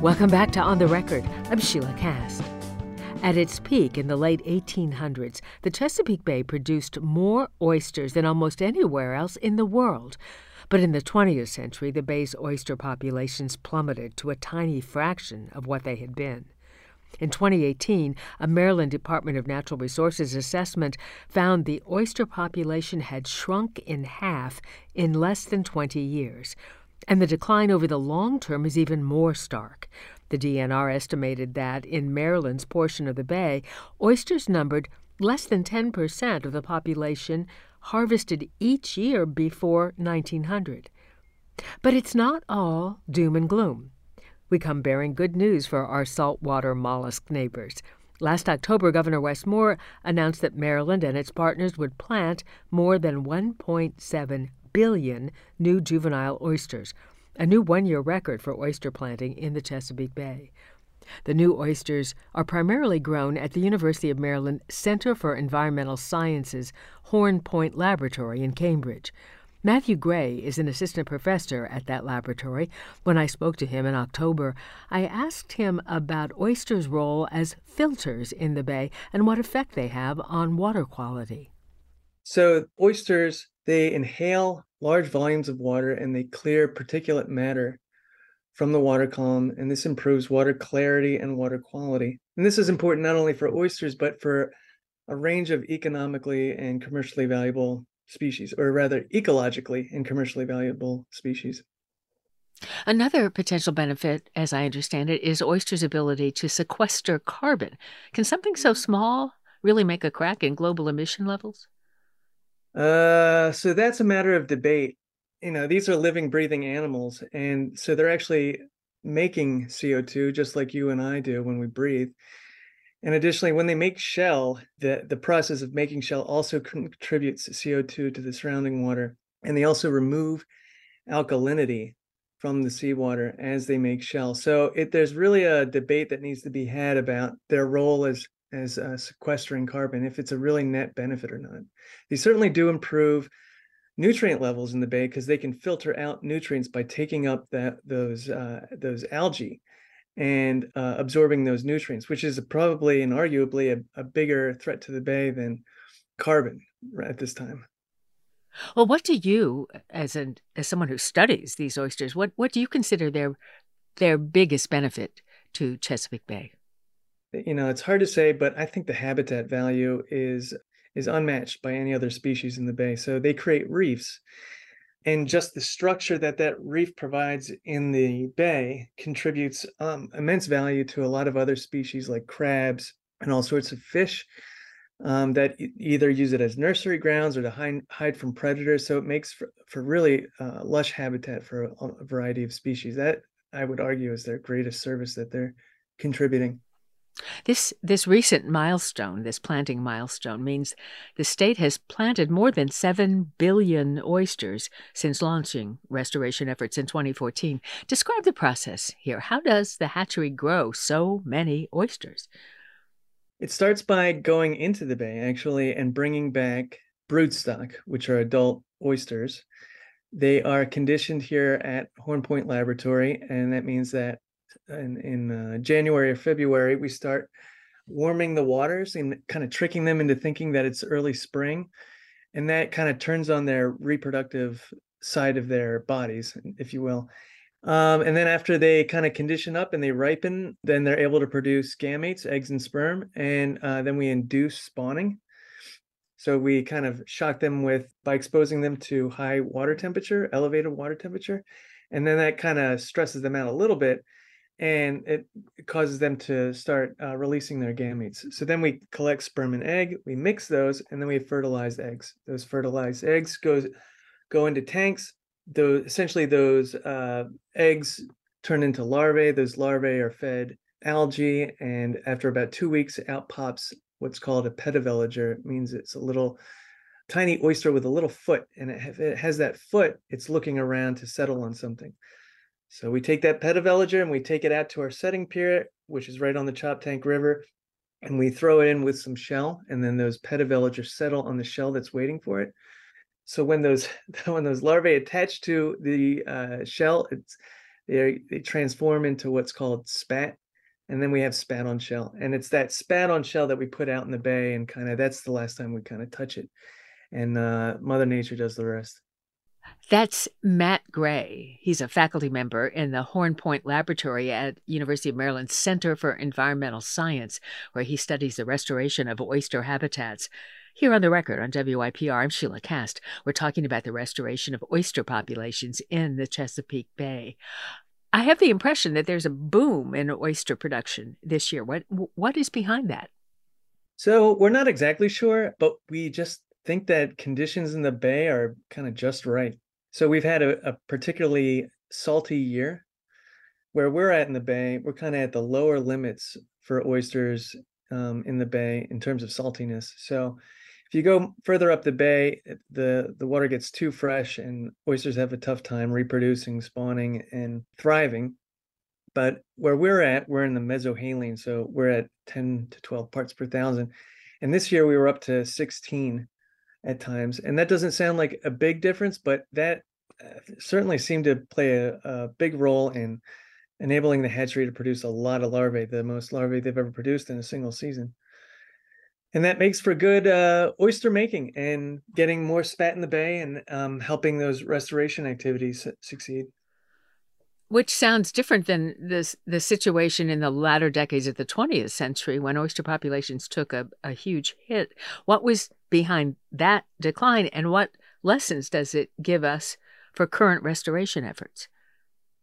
Welcome back to On the Record. I'm Sheilah Kast. At its peak in the late 1800s, the Chesapeake Bay produced more oysters than almost anywhere else in the world. But in the 20th century, the bay's oyster populations plummeted to a tiny fraction of what they had been. In 2018, a Maryland Department of Natural Resources assessment found the oyster population had shrunk in half in less than 20 years. And the decline over the long term is even more stark. The DNR estimated that in Maryland's portion of the bay, oysters numbered less than 10% of the population harvested each year before 1900. But it's not all doom and gloom. We come bearing good news for our saltwater mollusk neighbors. Last October, Governor Wes Moore announced that Maryland and its partners would plant more than 1.7 billion new juvenile oysters, a new one year record for oyster planting in the Chesapeake Bay. The new oysters are primarily grown at the University of Maryland Center for Environmental Sciences Horn Point Laboratory in Cambridge. Matthew Gray is an assistant professor at that laboratory. When I spoke to him in October, I asked him about oysters' role as filters in the bay and what effect they have on water quality. So, oysters, they inhale large volumes of water and they clear particulate matter from the water column, and this improves water clarity and water quality. And this is important not only for oysters, but for a range of economically and commercially valuable species, or rather, ecologically and commercially valuable species. Another potential benefit, as I understand it, is oysters' ability to sequester carbon. Can something so mm-hmm. small really make a crack in global emission levels? Uh, so that's a matter of debate. You know, these are living, breathing animals, and so they're actually making CO2 just like you and I do when we breathe. And additionally, when they make shell, the, the process of making shell also contributes CO2 to the surrounding water. And they also remove alkalinity from the seawater as they make shell. So it, there's really a debate that needs to be had about their role as as uh, sequestering carbon, if it's a really net benefit or not. They certainly do improve nutrient levels in the bay because they can filter out nutrients by taking up that those uh, those algae and uh, absorbing those nutrients, which is probably and arguably a, a bigger threat to the bay than carbon at this time. Well, what do you, as an as someone who studies these oysters, what what do you consider their their biggest benefit to Chesapeake Bay? You know it's hard to say but i think the habitat value is is unmatched by any other species in the bay so they create reefs. And just the structure that that reef provides in the bay contributes um, immense value to a lot of other species like crabs and all sorts of fish um, that either use it as nursery grounds or to hide, hide from predators so it makes for, for really uh, lush habitat for a, a variety of species. That i would argue is their greatest service that they're contributing this this recent milestone, this planting milestone, means the state has planted more than seven billion oysters since launching restoration efforts in 2014. Describe the process here. How does the hatchery grow so many oysters? It starts by going into the bay actually and bringing back broodstock, which are adult oysters. They are conditioned here at Horn Point Laboratory, and that means that in, in uh, January or February, we start warming the waters and kind of tricking them into thinking that it's early spring. And that kind of turns on their reproductive side of their bodies, if you will. Um, and then after they kind of condition up and they ripen, then they're able to produce gametes, eggs and sperm. And uh, then we induce spawning. So we kind of shock them with by exposing them to high water temperature, elevated water temperature. And then that kind of stresses them out a little bit and it causes them to start uh, releasing their gametes. So then we collect sperm and egg, we mix those, and then we fertilize eggs. Those fertilized eggs goes go into tanks. Those essentially those uh, eggs turn into larvae. Those larvae are fed algae, and after about two weeks, out pops what's called a pediveliger. It means it's a little tiny oyster with a little foot, and it, it has that foot. It's looking around to settle on something. So we take that pediveliger and we take it out to our setting pier, which is right on the Choptank River, and we throw it in with some shell, and then those pediveligers settle on the shell that's waiting for it. So when those when those larvae attach to the uh, shell, it's they they transform into what's called spat, and then we have spat on shell, and it's that spat on shell that we put out in the bay, and kind of that's the last time we kind of touch it, and uh, Mother Nature does the rest. That's Matt Gray. He's a faculty member in the Horn Point Laboratory at University of Maryland Center for Environmental Science, where he studies the restoration of oyster habitats. Here on the record on WYPR, I'm Sheilah Kast. We're talking about the restoration of oyster populations in the Chesapeake Bay. I have the impression that there's a boom in oyster production this year. What what is behind that? So we're not exactly sure, but we just think that conditions in the bay are kind of just right. So we've had a, a particularly salty year. Where we're at in the bay, we're kind of at the lower limits for oysters um, in the bay in terms of saltiness. So if you go further up the bay, the the water gets too fresh, and oysters have a tough time reproducing, spawning, and thriving. But where we're at, we're in the mesohaline, so we're at 10 to 12 parts per thousand. And this year we were up to 16 at times, and that doesn't sound like a big difference, but that uh, certainly seemed to play a, a big role in enabling the hatchery to produce a lot of larvae, the most larvae they've ever produced in a single season and that makes for good uh, oyster making and getting more spat in the bay and um, helping those restoration activities succeed. Which sounds different than this the situation in the latter decades of the 20th century when oyster populations took a, a huge hit. What was behind that decline, and what lessons does it give us for current restoration efforts?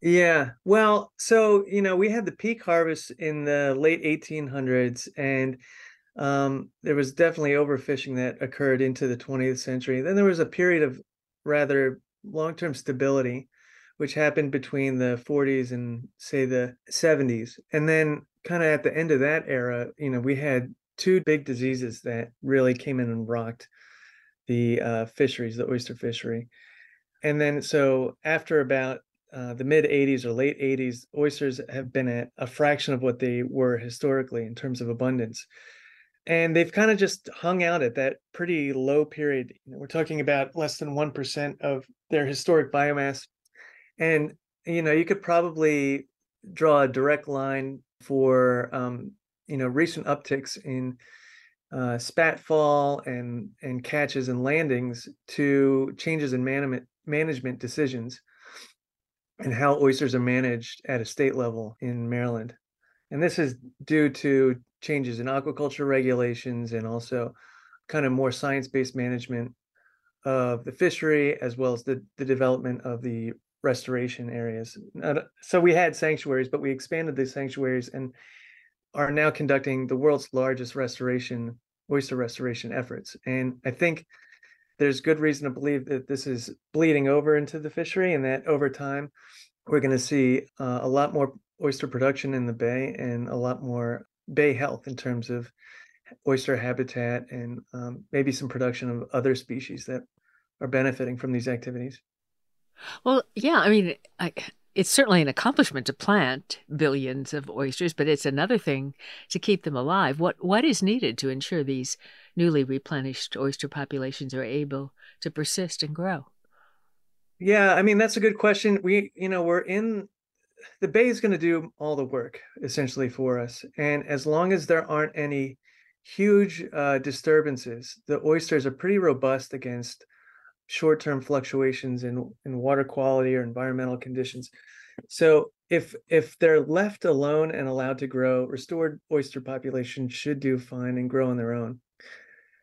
Yeah, well, so you know, we had the peak harvest in the late 1800s, and um, there was definitely overfishing that occurred into the 20th century. Then there was a period of rather long-term stability, which happened between the 40s and say the 70s. And then kind of at the end of that era, you know, we had two big diseases that really came in and rocked the uh, fisheries, the oyster fishery. And then so after about uh, the mid 80s or late 80s, oysters have been at a fraction of what they were historically in terms of abundance and they've kind of just hung out at that pretty low period. We're talking about less than 1% of their historic biomass. And, you know, you could probably draw a direct line for, um, you know, recent upticks in uh, spat fall and, and catches and landings to changes in management, management decisions and how oysters are managed at a state level in Maryland. And this is due to changes in aquaculture regulations and also kind of more science-based management of the fishery as well as the, the development of the restoration areas. So we had sanctuaries, but we expanded the sanctuaries and are now conducting the world's largest restoration, oyster restoration efforts. And I think there's good reason to believe that this is bleeding over into the fishery and that over time we're going to see uh, a lot more oyster production in the bay and a lot more bay health in terms of oyster habitat and um, maybe some production of other species that are benefiting from these activities. Well, yeah, I mean, I, it's certainly an accomplishment to plant billions of oysters, but it's another thing to keep them alive. What what is needed to ensure these newly replenished oyster populations are able to persist and grow? Yeah, I mean that's a good question. We, you know, we're in the bay is going to do all the work essentially for us. And as long as there aren't any huge uh, disturbances, the oysters are pretty robust against short-term fluctuations in, in water quality or environmental conditions. So if if they're left alone and allowed to grow, restored oyster population should do fine and grow on their own.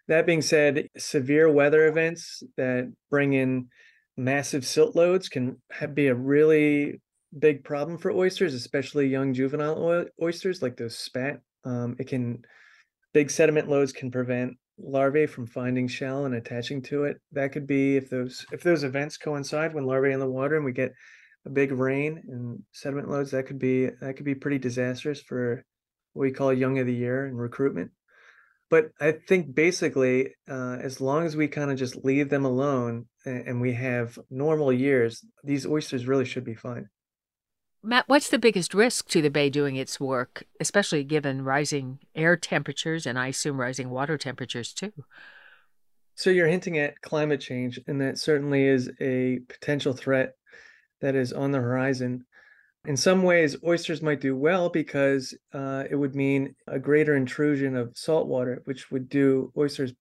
That being said, severe weather events that bring in massive silt loads can have, be a really big problem for oysters, especially young juvenile oysters like those spat. Um, it can big sediment loads can prevent larvae from finding shell and attaching to it. That could be if those if those events coincide when larvae in the water and we get a big rain and sediment loads, that could be that could be pretty disastrous for what we call young of the year and recruitment. But I think basically, uh, as long as we kind of just leave them alone and, and we have normal years, these oysters really should be fine. Matt, what's the biggest risk to the bay doing its work, especially given rising air temperatures and I assume rising water temperatures too? So you're hinting at climate change, and that certainly is a potential threat that is on the horizon. In some ways, oysters might do well because uh, it would mean a greater intrusion of salt water, which would do oysters,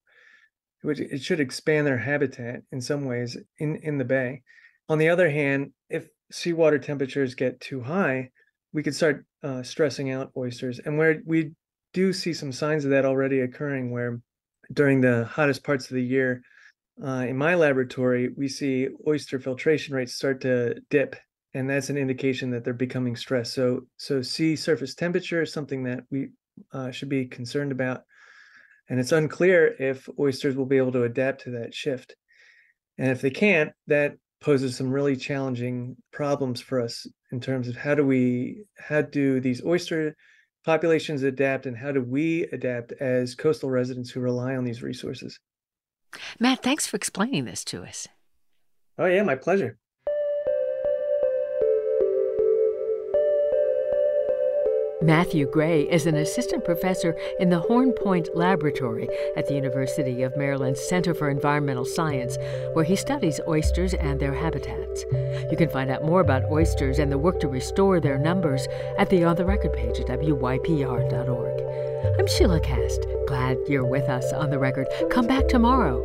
which it should expand their habitat in some ways in, in the bay. On the other hand, if seawater temperatures get too high, we could start uh, stressing out oysters. And where we do see some signs of that already occurring, where during the hottest parts of the year, uh, in my laboratory, we see oyster filtration rates start to dip, and that's an indication that they're becoming stressed. So, so sea surface temperature is something that we uh, should be concerned about, and it's unclear if oysters will be able to adapt to that shift. And if they can't, that poses some really challenging problems for us in terms of how do we how do these oyster populations adapt and how do we adapt as coastal residents who rely on these resources Matt, thanks for explaining this to us. Oh, yeah, my pleasure. Matthew Gray is an assistant professor in the Horn Point Laboratory at the University of Maryland's Center for Environmental Science, where he studies oysters and their habitats. You can find out more about oysters and the work to restore their numbers at the On the Record page at wypr.org. I'm Sheilah Kast. Glad you're with us on the record. Come back tomorrow.